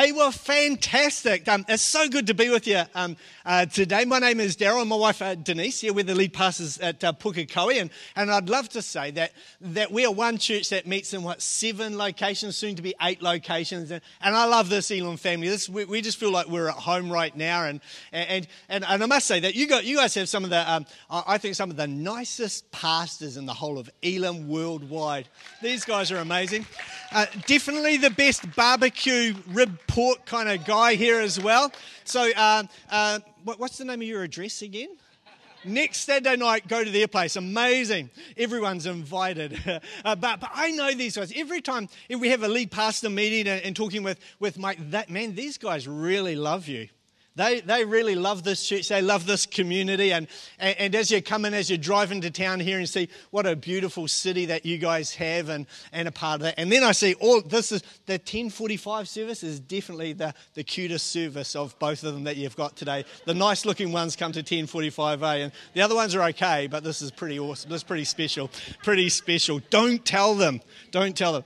Hey, well, fantastic. Um, it's so good to be with you um, uh, today. My name is Daryl my wife uh, Denise. Yeah, we're the lead pastors at uh, Pukekohe. And, and I'd love to say that, that we are one church that meets in, what, seven locations, soon to be eight locations. And, and I love this Elim family. This, we, we, just feel like we're at home right now. And, and, and, and I must say that you, got, you guys have some of the, um, I think, some of the nicest pastors in the whole of Elim worldwide. These guys are amazing. Uh, definitely the best barbecue rib pork kind of guy here as well. So, uh, uh, what's the name of your address again? Next Saturday night, go to their place. Amazing. Everyone's invited. uh, but, but I know these guys. Every time if we have a lead pastor meeting and, and talking with, with Mike, that man, these guys really love you. They, they really love this church. They love this community. And, and, and, as you come in, as you drive into town here and see what a beautiful city that you guys have and, and a part of that. And then I see all this is the 1045 service is definitely the, the cutest service of both of them that you've got today. The nice looking ones come to 1045A and the other ones are okay, but this is pretty awesome. This is pretty special. Pretty special. Don't tell them. Don't tell them.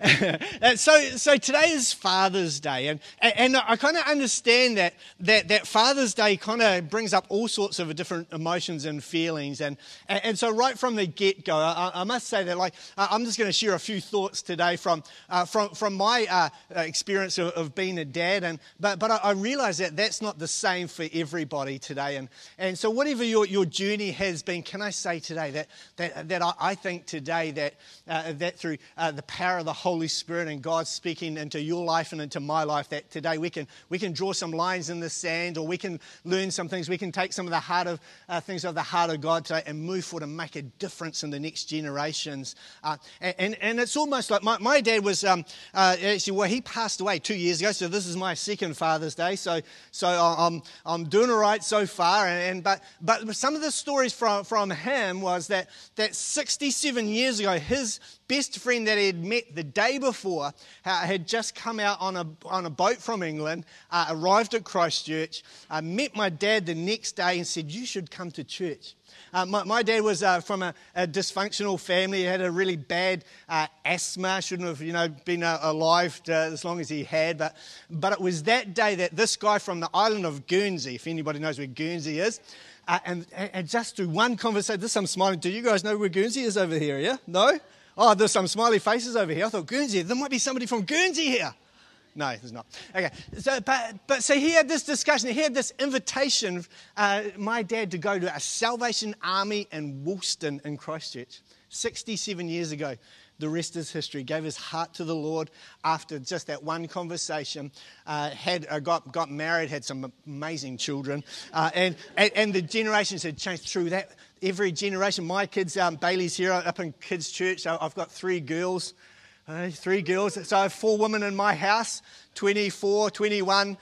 so, so today is Father's Day. And, and I kind of understand that that, that Father's Day kind of brings up all sorts of different emotions and feelings. And, and, so, right from the get go, I, I, must say that like, I'm just going to share a few thoughts today from, uh, from, from my uh, experience of, of, being a dad. And, but but I, I realize that that's not the same for everybody today. And, and so, whatever your, your journey has been, can I say today that, that, that I, I think today that, uh, that through uh, the power of the Holy Spirit and God speaking into your life and into my life, that today we can, we can draw some lines in the sand, or we can learn some things. We can take some of the heart of uh, things of the heart of God today and move forward and make a difference in the next generations. Uh, and, and it's almost like my, my dad was um, uh, actually, well, he passed away two years ago, so this is my second Father's Day. So, so I'm, I'm doing all right so far. And, and but, but some of the stories from, from him was that, that 67 years ago, his best friend that he had met the day before uh, had just come out on a, on a boat from England, uh, arrived at Christchurch, uh, met my dad the next day and said, You should come to church. Uh, my, my, dad was uh, from a, a, dysfunctional family. He had a really bad uh, asthma. Shouldn't have, you know, been alive as long as he had. But, but it was that day that this guy from the island of Guernsey, if anybody knows where Guernsey is, and, and, just through one conversation, this I'm smiling. Do you guys know where Guernsey is over here? Yeah, no. Oh, there's some smiley faces over here. I thought Guernsey, there might be somebody from Guernsey here. No, there's not. Okay, so, but, but so he had this discussion, he had this invitation, uh, my dad, to go to a Salvation Army in Woolston in Christchurch 67 years ago. The rest is history. Gave his heart to the Lord after just that one conversation. Uh, had uh, got got married, had some amazing children, uh, and, and, and the generations had changed through that every generation. My kids, um, Bailey's here up in kids' church. I've got three girls. Uh, three girls. So I have four women in my house 24, 21,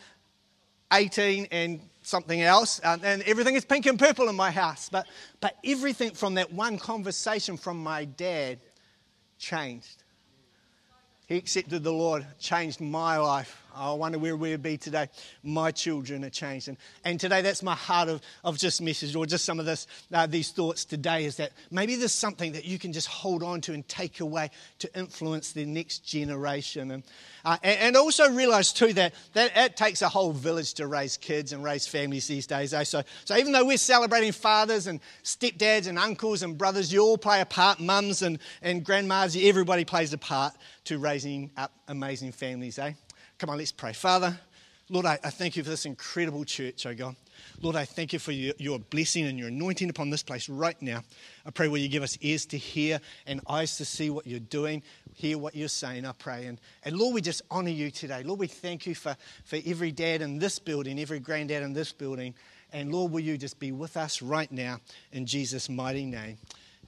18, and something else. Um, and everything is pink and purple in my house. But, but everything from that one conversation from my dad changed. He accepted the Lord, changed my life. I wonder where we'd be today. My children are changed. And, and today, that's my heart of, of just message or just some of this, uh, these thoughts today is that maybe there's something that you can just hold on to and take away to influence the next generation. And, uh, and, and, also realize, too, that, that it takes a whole village to raise kids and raise families these days. Eh? So, so even though we're celebrating fathers and stepdads and uncles and brothers, you all play a part, mums and, and grandmas, everybody plays a part to raising up amazing families, eh? Come on, let's pray. Father, Lord, I, I thank you for this incredible church, oh God. Lord, I thank you for your, your, blessing and your anointing upon this place right now. I pray, will you give us ears to hear and eyes to see what you're doing, hear what you're saying, I pray. And, and Lord, we just honor you today. Lord, we thank you for, for every dad in this building, every granddad in this building. And Lord, will you just be with us right now in Jesus' mighty name.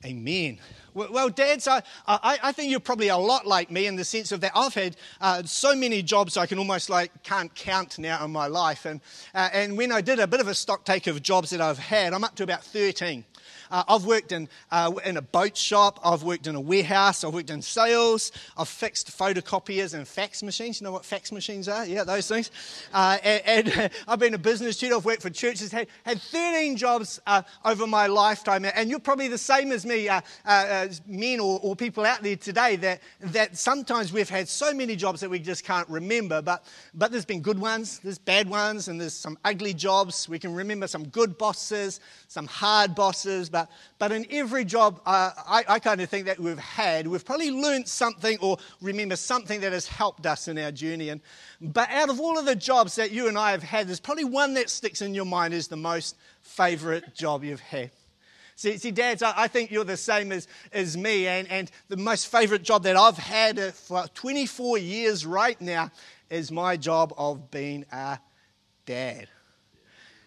Amen. Well, dads, I, I, think you're probably a lot like me in the sense of that I've had uh, so many jobs I can almost like can't count now in my life. And, uh, and when I did a bit of a stock take of jobs that I've had, I'm up to about 13. Uh, I've worked in, uh, in a boat shop, I've worked in a warehouse, I've worked in sales, I've fixed photocopiers and fax machines. You know what fax machines are? Yeah, those things. Uh, and, and I've been a business tutor, I've worked for churches, had, had 13 jobs uh, over my lifetime. And you're probably the same as me, uh, men or, or people out there today, that, that sometimes we've had so many jobs that we just can't remember. But, but there's been good ones, there's bad ones, and there's some ugly jobs. We can remember some good bosses, some hard bosses, but, but in every job uh, I, I kind of think that we've had, we've probably learned something or remember something that has helped us in our journey. And, but out of all of the jobs that you and I have had, there's probably one that sticks in your mind as the most favorite job you've had. See, see dads, I, think you're the same as, as me. And, and the most favorite job that I've had for 24 years right now is my job of being a dad.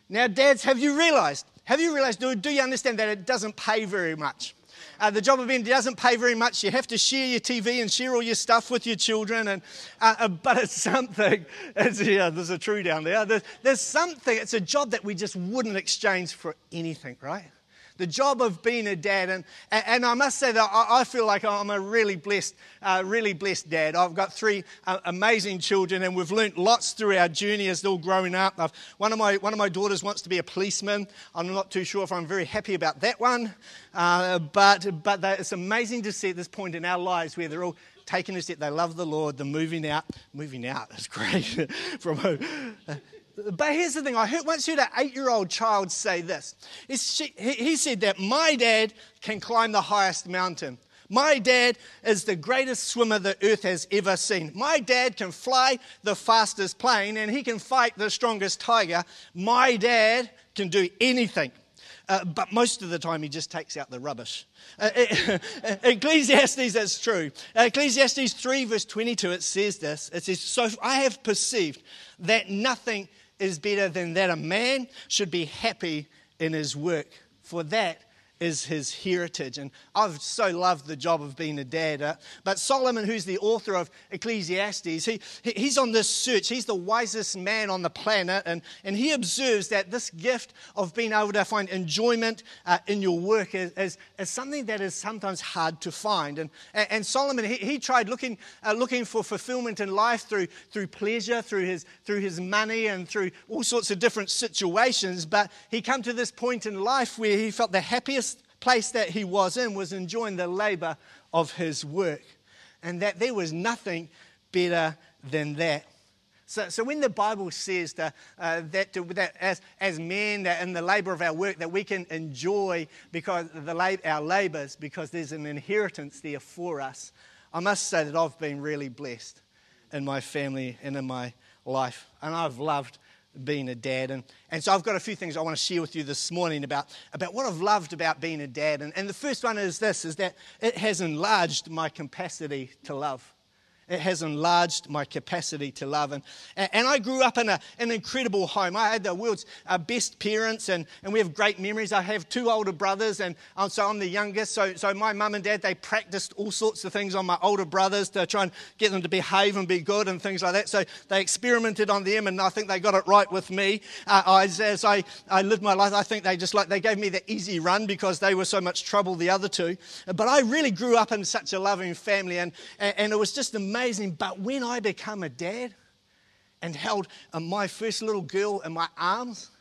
Now, dads, have you realized? Have you realized, do, do you understand that it doesn't pay very much? Uh, the job of being doesn't pay very much. You have to share your TV and share all your stuff with your children, and uh, uh, but it's something. It's, yeah, there's a true down there. There's, there's something. It's a job that we just wouldn't exchange for anything, right? The job of being a dad. And, and I must say that I feel like I'm a really blessed, uh, really blessed dad. I've got three uh, amazing children, and we've learnt lots through our journey as they're all growing up. I've, one, of my, one of my daughters wants to be a policeman. I'm not too sure if I'm very happy about that one, uh, but, but it's amazing to see at this point in our lives where they're all taking a step. They love the Lord. They're moving out. Moving out is great. From home. But here's the thing I heard, once heard an eight year old child say this. She, he said that my dad can climb the highest mountain. My dad is the greatest swimmer the earth has ever seen. My dad can fly the fastest plane and he can fight the strongest tiger. My dad can do anything. Uh, but most of the time, he just takes out the rubbish. Uh, Ecclesiastes, is true. Ecclesiastes 3, verse 22, it says this. It says, So I have perceived that nothing is better than that a man should be happy in his work, for that is his heritage. And I've so loved the job of being a dad. Uh, but Solomon, who's the author of Ecclesiastes, he, he's on this search. He's the wisest man on the planet. And, and he observes that this gift of being able to find enjoyment uh, in your work is, is, is, something that is sometimes hard to find. And, and Solomon, he, he tried looking, uh, looking for fulfillment in life through, through pleasure, through his, through his money, and through all sorts of different situations. But he come to this point in life where he felt the happiest place that he was in was enjoying the labor of his work, and that there was nothing better than that. So, so when the Bible says that, uh, that, to, that as, as men, that in the labor of our work, that we can enjoy because the, our labors because there's an inheritance there for us, I must say that I've been really blessed in my family and in my life, and I've loved being a dad. And, and so I've got a few things I want to share with you this morning about, about what I've loved about being a dad. And, and the first one is this, is that it has enlarged my capacity to love. It has enlarged my capacity to love. And, and I grew up in a, an incredible home. I had the world's uh, best parents, and, and we have great memories. I have two older brothers, and um, so I'm the youngest. So, so my mum and dad, they practiced all sorts of things on my older brothers to try and get them to behave and be good and things like that. So they experimented on them, and I think they got it right with me. Uh, as, as I, I lived my life, I think they just like, they gave me the easy run because they were so much trouble, the other two. But I really grew up in such a loving family, and, and it was just amazing amazing. But when I become a dad and held uh, my first little girl in my arms,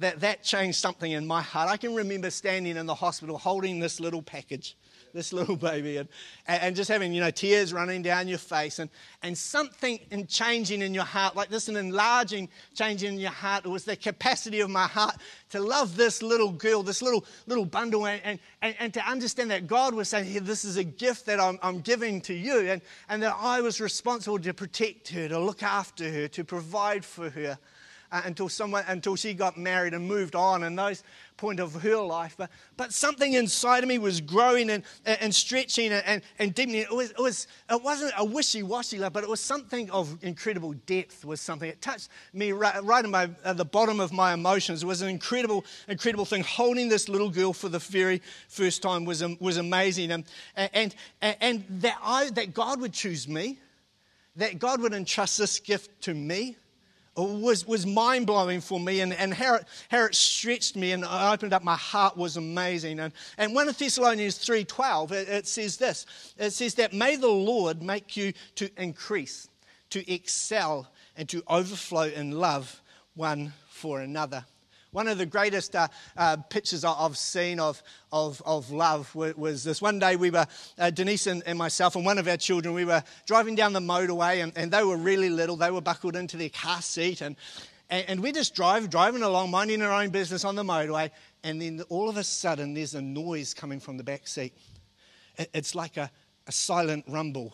that, that changed something in my heart. I can remember standing in the hospital holding this little package this little baby, and, and just having, you know, tears running down your face, and, and something in changing in your heart, like this, an enlarging changing in your heart. It was the capacity of my heart to love this little girl, this little little bundle, and, and, and to understand that God was saying, hey, this is a gift that I'm, I'm giving to you, and, and that I was responsible to protect her, to look after her, to provide for her. Uh, until someone until she got married and moved on and those point of her life. But, but something inside of me was growing and, and stretching and, and deepening. It, was, it, was, it wasn't a wishy-washy love but it was something of incredible depth was something. It touched me right, right in my, at the bottom of my emotions. It was an incredible incredible thing. Holding this little girl for the very first time was, was amazing. And, and, and, and that, I, that god would choose me that god would entrust this gift to me was, was mind blowing for me, and, and how, it, how it stretched me and opened up my heart was amazing. And, and 1 Thessalonians 3.12, it, it says this it says that, May the Lord make you to increase, to excel, and to overflow in love one for another. One of the greatest uh, uh, pictures I've seen of, of, of love was this. One day we were, uh, Denise and, and, myself and one of our children, we were driving down the motorway and, and they were really little. They were buckled into their car seat and, and, and we just drive, driving along, minding our own business on the motorway. And then all of a sudden there's a noise coming from the back seat. It's like a, a silent rumble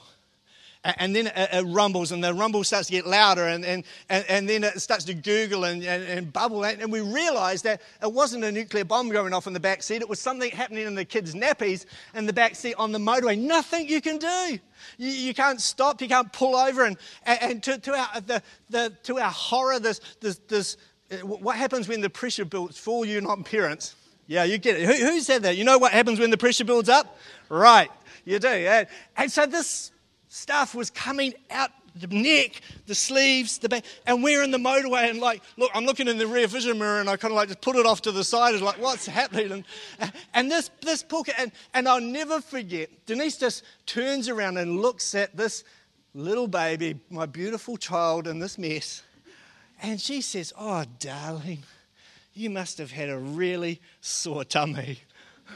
and then it, rumbles and the rumble starts to get louder and, and, and, then it starts to gurgle and, and, and bubble and we realize that it wasn't a nuclear bomb going off in the back seat. It was something happening in the kids nappies in the back seat on the motorway. Nothing you can do. You, you can't stop you can't pull over and, and to, to, our, the, the, to our horror this, this, this, uh, what happens when the pressure builds for you not parents? Yeah you get it. Who, who said that? You know what happens when the pressure builds up? Right you do and, and so this stuff was coming out the neck, the sleeves, the back, and we're in the motorway and like, look, I'm looking in the rear vision mirror and I kind of like just put it off to the side. It's like, what's happening? And, and this this book, and, and I'll never forget. Denise just turns around and looks at this little baby, my beautiful child, in this mess, and she says, "Oh, darling, you must have had a really sore tummy."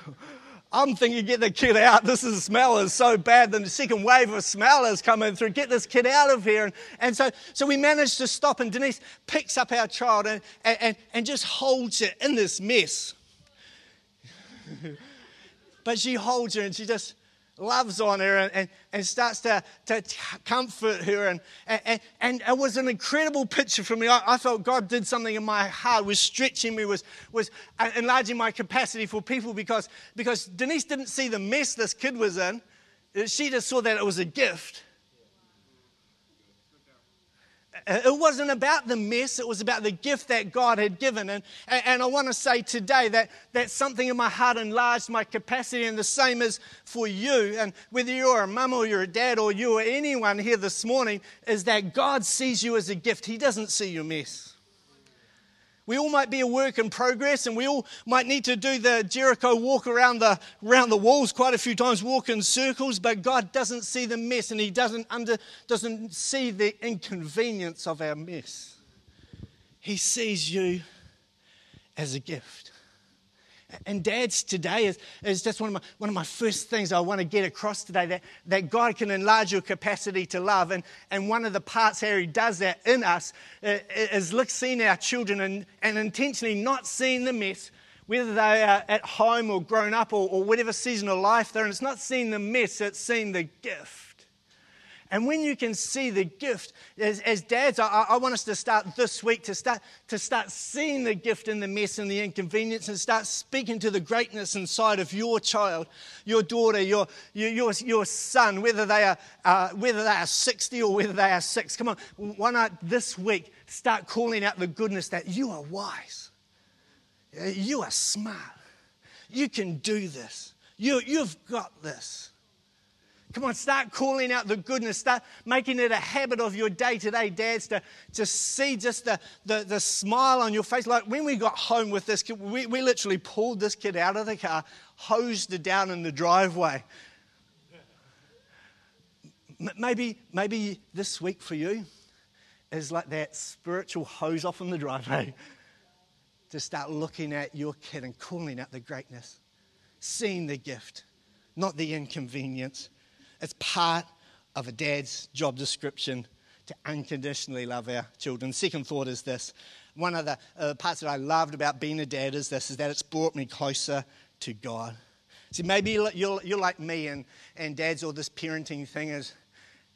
I'm thinking, get the kid out. This is, smell is so bad. Then the second wave of smell is coming through. Get this kid out of here. And, and so, so we managed to stop, and Denise picks up our child and, and, and just holds it in this mess. but she holds her and she just loves on her and, and, and starts to, to comfort her. And, and, and it was an incredible picture for me. I, I, felt God did something in my heart, was stretching me, was, was uh, enlarging my capacity for people because, because Denise didn't see the mess this kid was in. She just saw that it was a gift. It wasn't about the mess, it was about the gift that God had given. And, and I want to say today that, that something in my heart enlarged my capacity, and the same is for you. And whether you're a mum or you're a dad or you or anyone here this morning, is that God sees you as a gift. He doesn't see your mess. We all might be a work in progress and we all might need to do the Jericho walk around the, around the walls quite a few times, walk in circles, but God doesn't see the mess and He doesn't, under, doesn't see the inconvenience of our mess. He sees you as a gift. And dads, today is, is just one of, my, one of my first things I want to get across today that, that God can enlarge your capacity to love. And, and one of the parts how He does that in us uh, is look, seeing our children and, and intentionally not seeing the mess, whether they are at home or grown up or, or whatever season of life they're in. It's not seeing the mess, it's seeing the gift. And when you can see the gift, as, as dads, I, I, want us to start this week to start, to start seeing the gift in the mess and the inconvenience and start speaking to the greatness inside of your child, your daughter, your, your, your, your son, whether they, are, uh, whether they are 60 or whether they are six. Come on, why not this week start calling out the goodness that you are wise, you are smart, you can do this, you, you've got this. Come on, start calling out the goodness. Start making it a habit of your day to day, dads, to, to see just the, the, the, smile on your face. Like when we got home with this kid, we, we literally pulled this kid out of the car, hosed it down in the driveway. Maybe, maybe this week for you is like that spiritual hose off in the driveway to start looking at your kid and calling out the greatness, seeing the gift, not the inconvenience. It's part of a dad's job description to unconditionally love our children. Second thought is this. One of the uh, parts that I loved about being a dad is this, is that it's brought me closer to God. See, maybe you're, you're like me and, and dads, or this parenting thing is,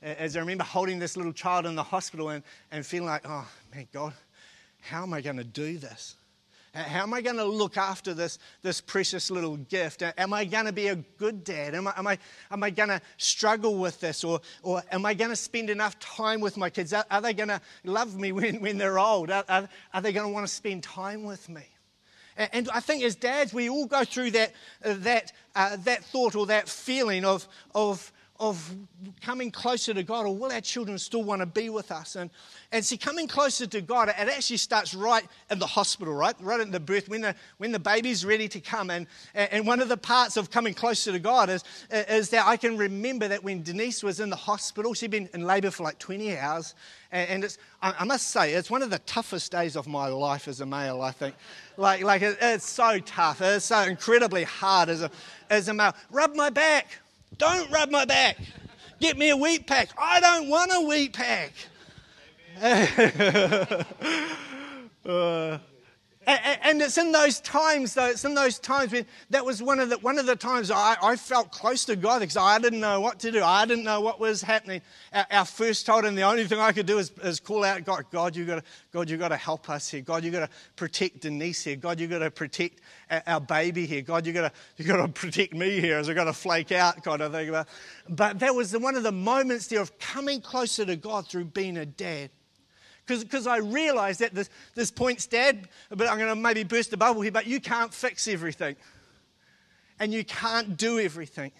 as I remember holding this little child in the hospital and, and feeling like, oh, man, God, how am I going to do this? How am I going to look after this, this precious little gift? Am I going to be a good dad? Am I, am I, am I going to struggle with this? Or, or am I going to spend enough time with my kids? Are, are they going to love me when, when they're old? Are, are, are they going to want to spend time with me? And, and I think as dads, we all go through that, uh, that, uh, that thought or that feeling of, of, of coming closer to God, or will our children still want to be with us? And, and see, coming closer to God, it actually starts right in the hospital, right? Right at the birth, when the, when the baby's ready to come. And, and one of the parts of coming closer to God is, is that I can remember that when Denise was in the hospital, she'd been in labor for like 20 hours. And it's, I must say, it's one of the toughest days of my life as a male, I think. Like, like it's so tough. It's so incredibly hard as a, as a male. Rub my back. Don't rub my back. Get me a wheat pack. I don't want a wheat pack. uh, and it's in those times, though, it's in those times when that was one of the, one of the times I, I felt close to God because I didn't know what to do. I didn't know what was happening. Our, our first child, and the only thing I could do is, is call out, God, God, you got God, you got to help us here. God, you've got to protect Denise here. God, you've got to protect our, baby here. God, you got to you got to protect me here as I got to flake out, kind of thing. About. But that was the, one of the moments there of coming closer to God through being a dad. Because I realize that this, this point, Dad, but I'm going to maybe burst a bubble here, but you can't fix everything. And you can't do everything.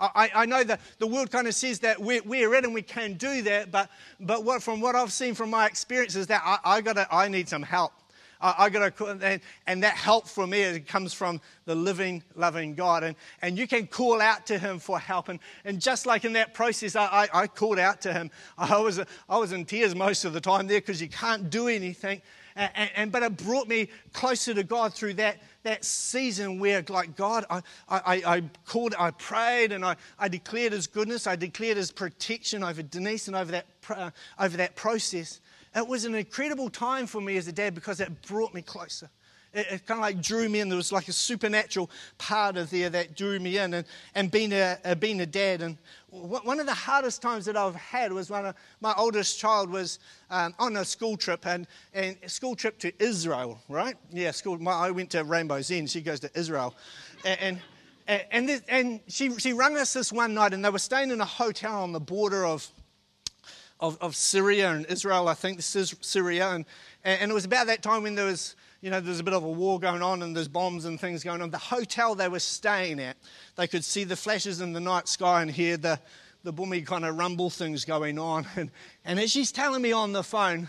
I, I know that the world kind of says that we're, we're it and we can do that, but, but what, from what I've seen from my experience is that I, I, gotta, I need some help. I, I got to, and, and that help from me comes from the living, loving God. And, and you can call out to Him for help. And, and just like in that process, I, I, I called out to Him. I was, I was in tears most of the time there because you can't do anything. And, and, but it brought me closer to God through that, that season where, like, God, I, I, I called, I prayed, and I, I declared His goodness. I declared His protection over Denise and over that, uh, over that process. It was an incredible time for me as a dad because it brought me closer. It, it kind of like drew me in. There was like a supernatural part of there that drew me in. And, and being, a, uh, being a dad. And one of the hardest times that I've had was when my oldest child was um, on a school trip, and, and a school trip to Israel, right? Yeah, school. My, I went to Rainbow's End. She goes to Israel. and, and, and, this, and she, she rang us this one night, and they were staying in a hotel on the border of of, of Syria and Israel, I think this is Syria. And, and it was about that time when there was, you know, there's a bit of a war going on and there's bombs and things going on. The hotel they were staying at, they could see the flashes in the night sky and hear the, the boomy kind of rumble things going on. And, and as she's telling me on the phone,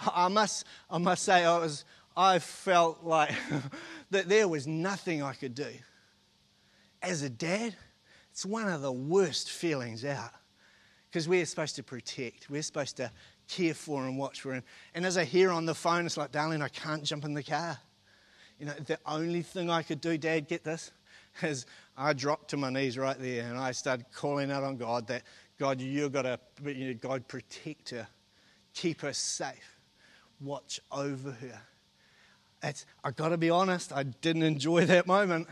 I must, I must say, I, was, I felt like that there was nothing I could do. As a dad, it's one of the worst feelings out because we're supposed to protect, we're supposed to care for and watch for him. And as I hear on the phone, it's like, darling, I can't jump in the car. You know, the only thing I could do, Dad, get this, is I dropped to my knees right there and I started calling out on God that, God, you've got to, you know, God, protect her, keep her safe, watch over her. It's, I've got to be honest, I didn't enjoy that moment.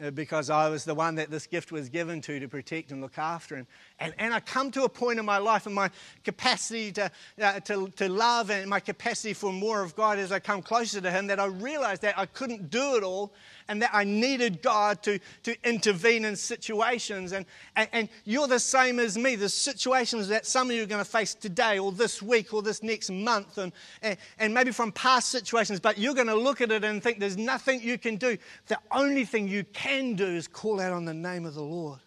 Uh, because I was the one that this gift was given to to protect and look after. And, and, and I come to a point in my life and my capacity to, uh, to, to love and my capacity for more of God as I come closer to Him that I realized that I couldn't do it all and that I needed God to, to intervene in situations. And, and, and you're the same as me. The situations that some of you are going to face today or this week or this next month, and, and, and maybe from past situations, but you're going to look at it and think there's nothing you can do. The only thing you can do is call out on the name of the Lord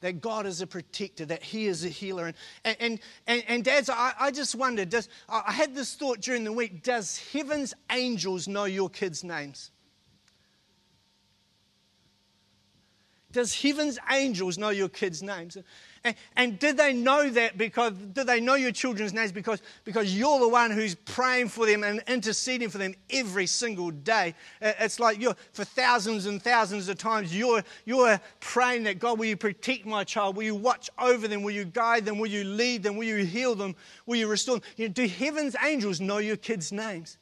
that God is a protector, that He is a healer. And, and, and, and dads, I, I just wondered, does, I had this thought during the week does heaven's angels know your kids' names? Does heaven's angels know your kids' names? And, and did they know that because, did they know your children's names because, because you're the one who's praying for them and interceding for them every single day? Uh, it's like you're, for thousands and thousands of times, you're, you're praying that God, will you protect my child? Will you watch over them? Will you guide them? Will you lead them? Will you heal them? Will you restore them? You know, do heaven's angels know your kids' names?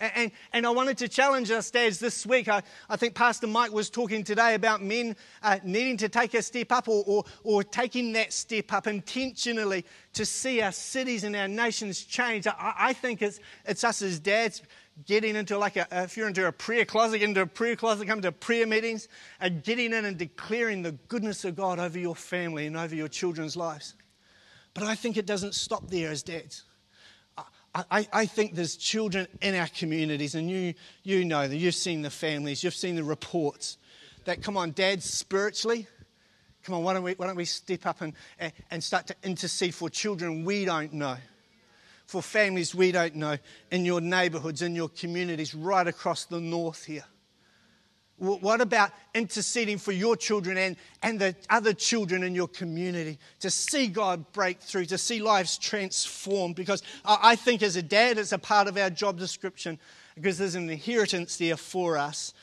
And, and I wanted to challenge us, dads, this week. I, I think Pastor Mike was talking today about men uh, needing to take a step up or, or, or, taking that step up intentionally to see our cities and our nations change. I, I think it's, it's us as dads getting into like a, if you're into a prayer closet, into a prayer closet, come to prayer meetings, and getting in and declaring the goodness of God over your family and over your children's lives. But I think it doesn't stop there as dads. I, I, think there's children in our communities, and you, you know that you've seen the families, you've seen the reports that, come on, dads, spiritually, come on, why don't we, why don't we step up and, and start to intercede for children we don't know? For families we don't know in your neighborhoods, in your communities, right across the north here. What about interceding for your children and, and the other children in your community to see God break through, to see lives transformed? Because I think as a dad, it's a part of our job description because there's an inheritance there for us.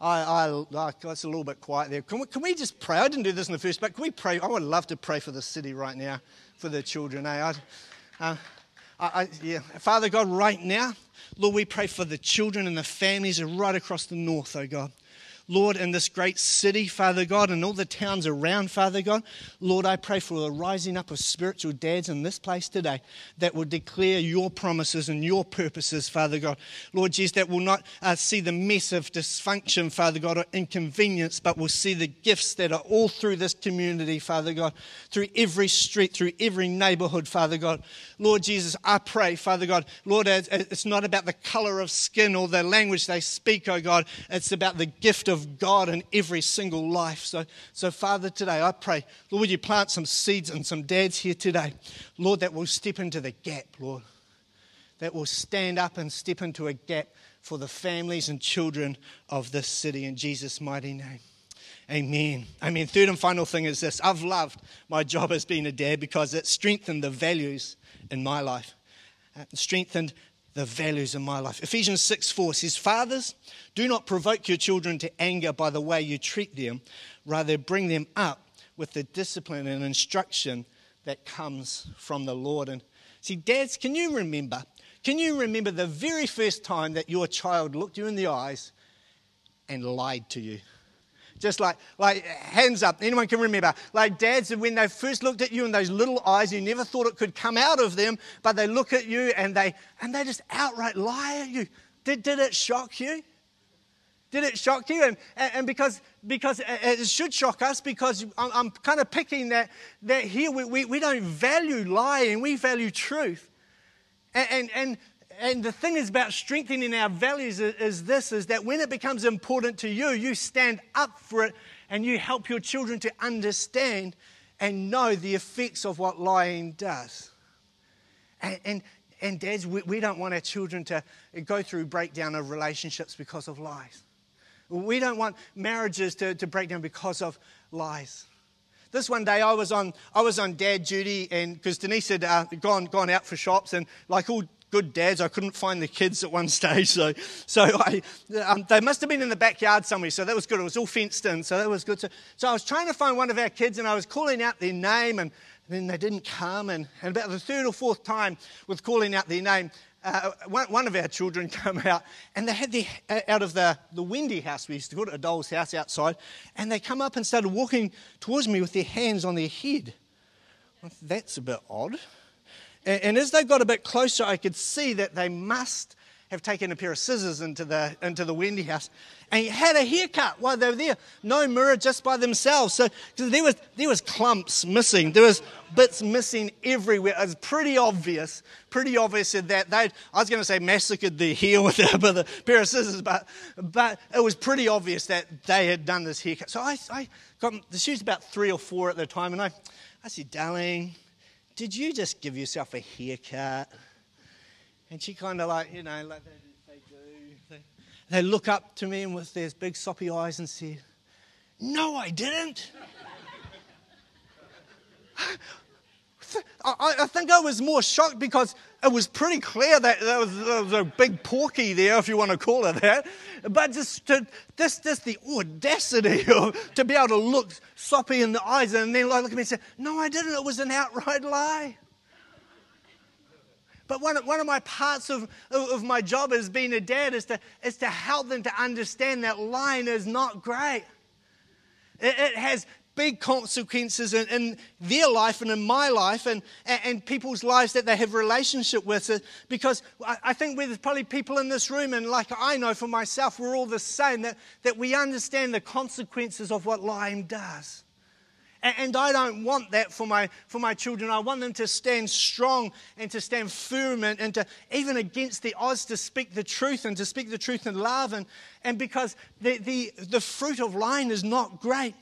I, I, it's a little bit quiet there. Can we, can we just pray? I didn't do this in the first, but can we pray? I would love to pray for the city right now, for the children. Eh? I, uh, I, yeah. Father God, right now, Lord, we pray for the children and the families right across the north, oh God. Lord, in this great city, Father God, and all the towns around, Father God. Lord, I pray for the rising up of spiritual dads in this place today that will declare your promises and your purposes, Father God. Lord Jesus, that will not uh, see the mess of dysfunction, Father God, or inconvenience, but will see the gifts that are all through this community, Father God, through every street, through every neighborhood, Father God. Lord Jesus, I pray, Father God, Lord, it's not about the color of skin or the language they speak, oh God. It's about the gift of of God in every single life. So, so Father, today I pray, Lord, you plant some seeds and some dads here today, Lord, that will step into the gap, Lord, that will stand up and step into a gap for the families and children of this city in Jesus' mighty name. Amen. I mean, Third and final thing is this I've loved my job as being a dad because it strengthened the values in my life, it strengthened the values in my life. Ephesians 6 4 says, Fathers, do not provoke your children to anger by the way you treat them, rather, bring them up with the discipline and instruction that comes from the Lord. And see, dads, can you remember? Can you remember the very first time that your child looked you in the eyes and lied to you? Just like, like hands up. Anyone can remember. Like dads, when they first looked at you in those little eyes, you never thought it could come out of them, but they look at you and they and they just outright lie at you. Did, did it shock you? Did it shock you? And, and because, because it should shock us because I'm, I'm kind of picking that, that here we, we, we don't value lying, we value truth. And, and, and and the thing is about strengthening our values is, is, this is that when it becomes important to you you stand up for it and you help your children to understand and know the effects of what lying does. And, and, and dads we, we don't want our children to go through breakdown of relationships because of lies. We don't want marriages to, to break down because of lies. This one day I was on I was on dad duty and because Denise had uh, gone gone out for shops and like all good dads. I couldn't find the kids at one stage, so so I, um, they must have been in the backyard somewhere. So that was good. It was all fenced in, so that was good. So, so I was trying to find one of our kids, and I was calling out their name, and then they didn't come. And, and about the third or fourth time with calling out their name, uh, one, one, of our children came out and they had the uh, out of the, the Wendy house, we used to call it a doll's house outside, and they come up and started walking towards me with their hands on their head. That's a bit odd. And, and as they got a bit closer, I could see that they must have taken a pair of scissors into the, into the Wendy house and had a haircut while they were there. No mirror, just by themselves. So there was, there was clumps missing. There was bits missing everywhere. It was pretty obvious, pretty obvious that they I was going to say massacred their hair with a, with pair of scissors, but, but it was pretty obvious that they had done this haircut. So I, I got, the shoe's about three or four at the time, and I, I said, darling, did you just give yourself a haircut? And she kind of like, you know, like they, they do. They, they look up to me and with their big soppy eyes and said, No, I didn't. I, I, think I was more shocked because it was pretty clear that there was, there was, a big porky there, if you want to call it that. But just to, this, this the audacity of, to be able to look soppy in the eyes and then look at me and say, "No, I didn't. It was an outright lie." But one, one of my parts of, of my job as being a dad is to, is to help them to understand that lying is not great. It has big consequences in, in, their life and in my life and, and people's lives that they have relationship with. Because I think there's probably people in this room, and like I know for myself, we're all the same, that, that we understand the consequences of what lying does. And, and I don't want that for my, for my children. I want them to stand strong and to stand firm and, and to, even against the odds, to speak the truth and to speak the truth in love. And, and because the, the, the fruit of lying is not great.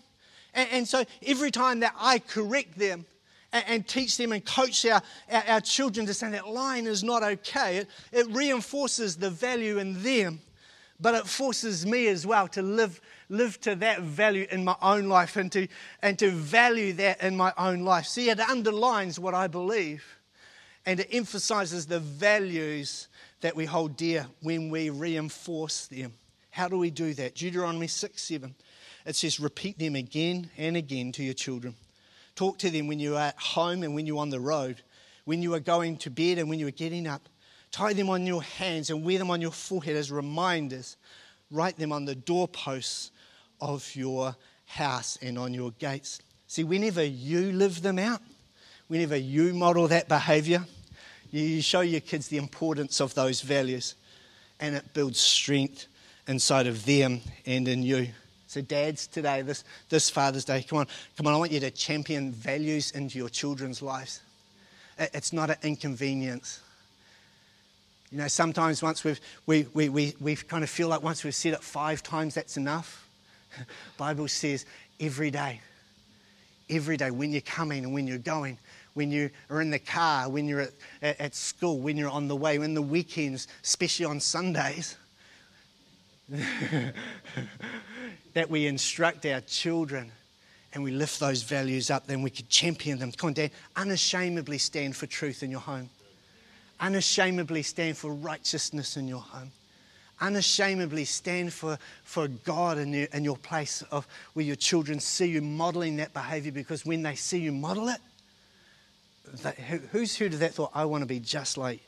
And, and so every time that I correct them, and, teach them and coach our, our, our, children to say that lying is not okay. It, it reinforces the value in them, but it forces me as well to live, live to that value in my own life and to, and to value that in my own life. See, it underlines what I believe and it emphasizes the values that we hold dear when we reinforce them. How do we do that? Deuteronomy 6 7. It says, Repeat them again and again to your children. Talk to them when you're at home and when you're on the road, when you are going to bed and when you are getting up. Tie them on your hands and wear them on your forehead as reminders. Write them on the doorposts of your house and on your gates. See, whenever you live them out, whenever you model that behavior, you show your kids the importance of those values and it builds strength inside of them and in you. So, dads, today, this, this Father's Day, come on, come on, I want you to champion values into your children's lives. It's not an inconvenience. You know, sometimes once we've, we, we, we, we kind of feel like once we've said it five times, that's enough. Bible says every day, every day, when you're coming and when you're going, when you are in the car, when you're at, at school, when you're on the way, when the weekends, especially on Sundays, that we instruct our children and we lift those values up, then we could champion them. Come on, Dad, unashamedly stand for truth in your home. Unashamedly stand for righteousness in your home. Unashamedly stand for, for God in your, in your place of where your children see you modeling that behavior because when they see you model it, they, who's who to that thought, I want to be just like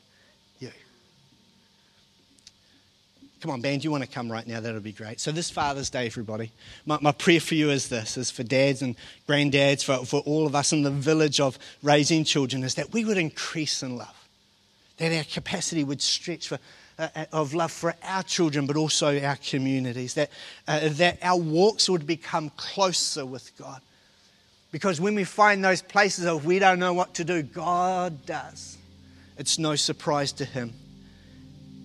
Come on, band, you want to come right now? That'll be great. So, this Father's Day, everybody, my, my prayer for you is this is for dads and granddads, for, for all of us in the village of raising children, is that we would increase in love, that our capacity would stretch for, uh, uh of love for our children, but also our communities, that, uh, that our walks would become closer with God. Because when we find those places of we don't know what to do, God does. It's no surprise to Him.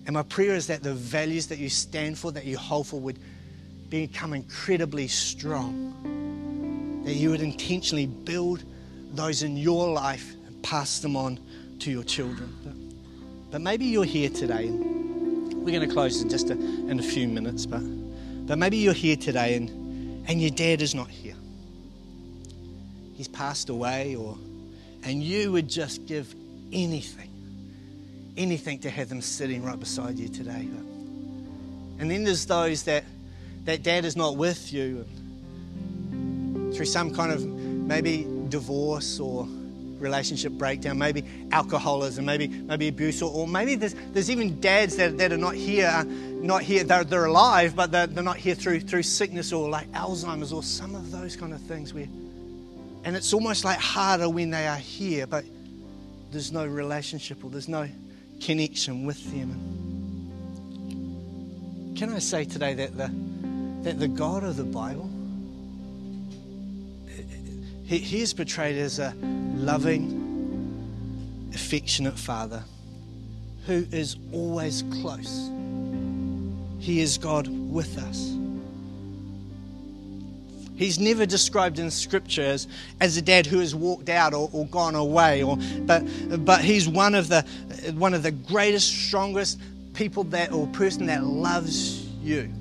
And my prayer is that the values that you stand for, that you hold for, would become incredibly strong. That you would intentionally build those in your life and pass them on to your children. But, but maybe you're here today, we're going to close in just a, in a few minutes, but, but maybe you're here today and, and your dad is not here. He's passed away, or, and you would just give anything anything to have them sitting right beside you today. And then there's those that, that dad is not with you through some kind of maybe divorce or relationship breakdown, maybe alcoholism, maybe maybe abuse, or, or maybe there's, there's even dads that, that are not here, uh, not here, they're, they're alive, but they're, they're not here through, through sickness or like Alzheimer's or some of those kind of things where, and it's almost like harder when they are here, but there's no relationship or there's no connection with them. Can I say today that the, that the God of the Bible, he, he is portrayed as a loving, affectionate Father who is always close. He is God with us. He's never described in Scripture as, as a dad who has walked out or, or gone away, or, but, but he's one of, the, one of the greatest, strongest people that, or person that loves you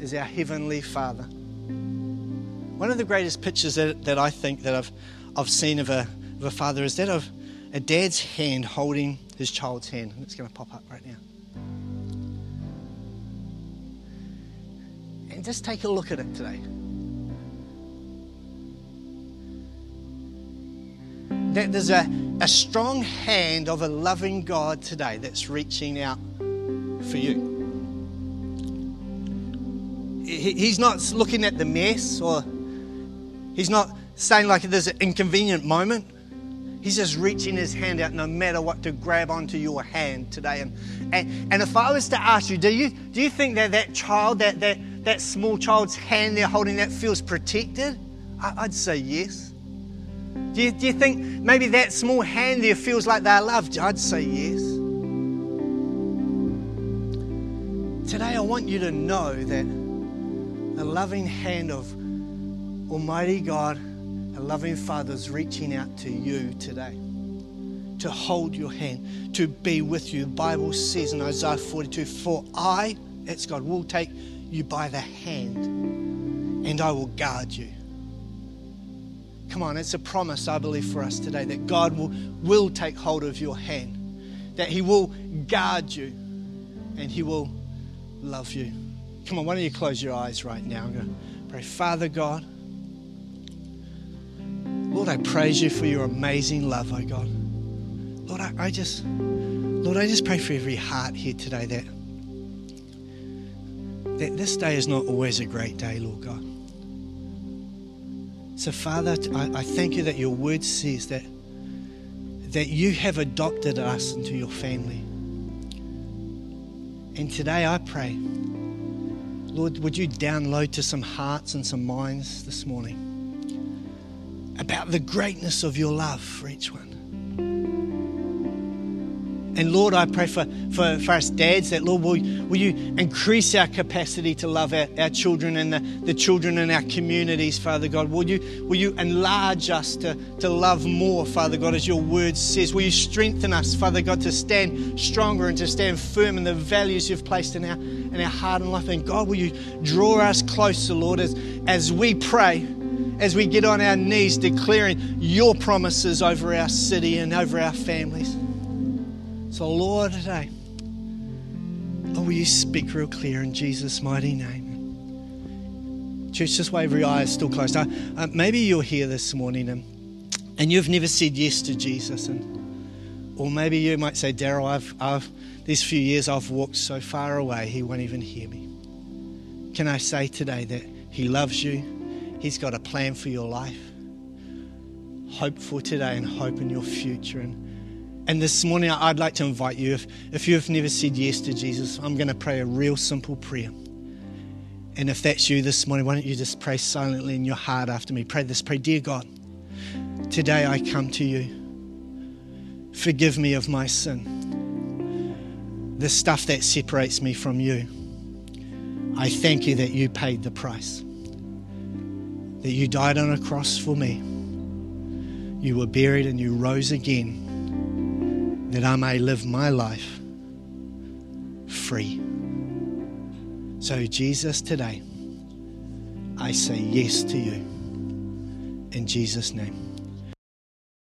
is our Heavenly Father. One of the greatest pictures that, that I think that I've, I've seen of a, of a father is that of a dad's hand holding his child's hand. And it's going to pop up right now. And just take a look at it today. That there's a, a strong hand of a loving God today that's reaching out for you. He's not looking at the mess or he's not saying like there's an inconvenient moment. He's just reaching his hand out no matter what to grab onto your hand today. And, and, and if I was to ask you, do you, do you think that that child, that, that, that small child's hand they're holding that feels protected? I, I'd say yes. Do you, do you think maybe that small hand there feels like they're loved? I'd say yes. Today, I want you to know that the loving hand of Almighty God, a loving Father is reaching out to you today to hold your hand, to be with you. The Bible says in Isaiah 42 For I, that's God, will take you by the hand and I will guard you. Come on, it's a promise, I believe, for us today that God will, will take hold of your hand, that He will guard you, and He will love you. Come on, why don't you close your eyes right now? I'm going to pray. Father God, Lord, I praise you for your amazing love, oh God. Lord, I, I just, Lord, I just pray for every heart here today that, that this day is not always a great day, Lord God. So, Father, I, I thank you that your word says that, that you have adopted us into your family. And today I pray, Lord, would you download to some hearts and some minds this morning about the greatness of your love for each one. And Lord, I pray for, for, for us dads that, Lord, will, will you increase our capacity to love our, our children and the, the children in our communities, Father God? Will you, will you enlarge us to, to love more, Father God, as your word says? Will you strengthen us, Father God, to stand stronger and to stand firm in the values you've placed in our, in our heart and life? And God, will you draw us closer, Lord, as, as we pray as we get on our knees declaring your promises over our city and over our families. So, Lord, today, Lord, will you speak real clear in Jesus' mighty name? Church, just wave your eyes still closed. Uh, uh, maybe you're here this morning and, and you've never said yes to Jesus. And, or maybe you might say, Daryl, I've, I've, these few years I've walked so far away, he won't even hear me. Can I say today that he loves you? He's got a plan for your life. Hope for today and hope in your future. And and this morning, I'd like to invite you, if, if you've never said yes to Jesus, I'm going to pray a real simple prayer. And if that's you this morning, why don't you just pray silently in your heart after me? Pray this pray, Dear God, today I come to you. Forgive me of my sin, the stuff that separates me from you. I thank you that you paid the price, that you died on a cross for me. You were buried and you rose again that I may live my life free. So, Jesus, today, I say yes to you. In Jesus' name.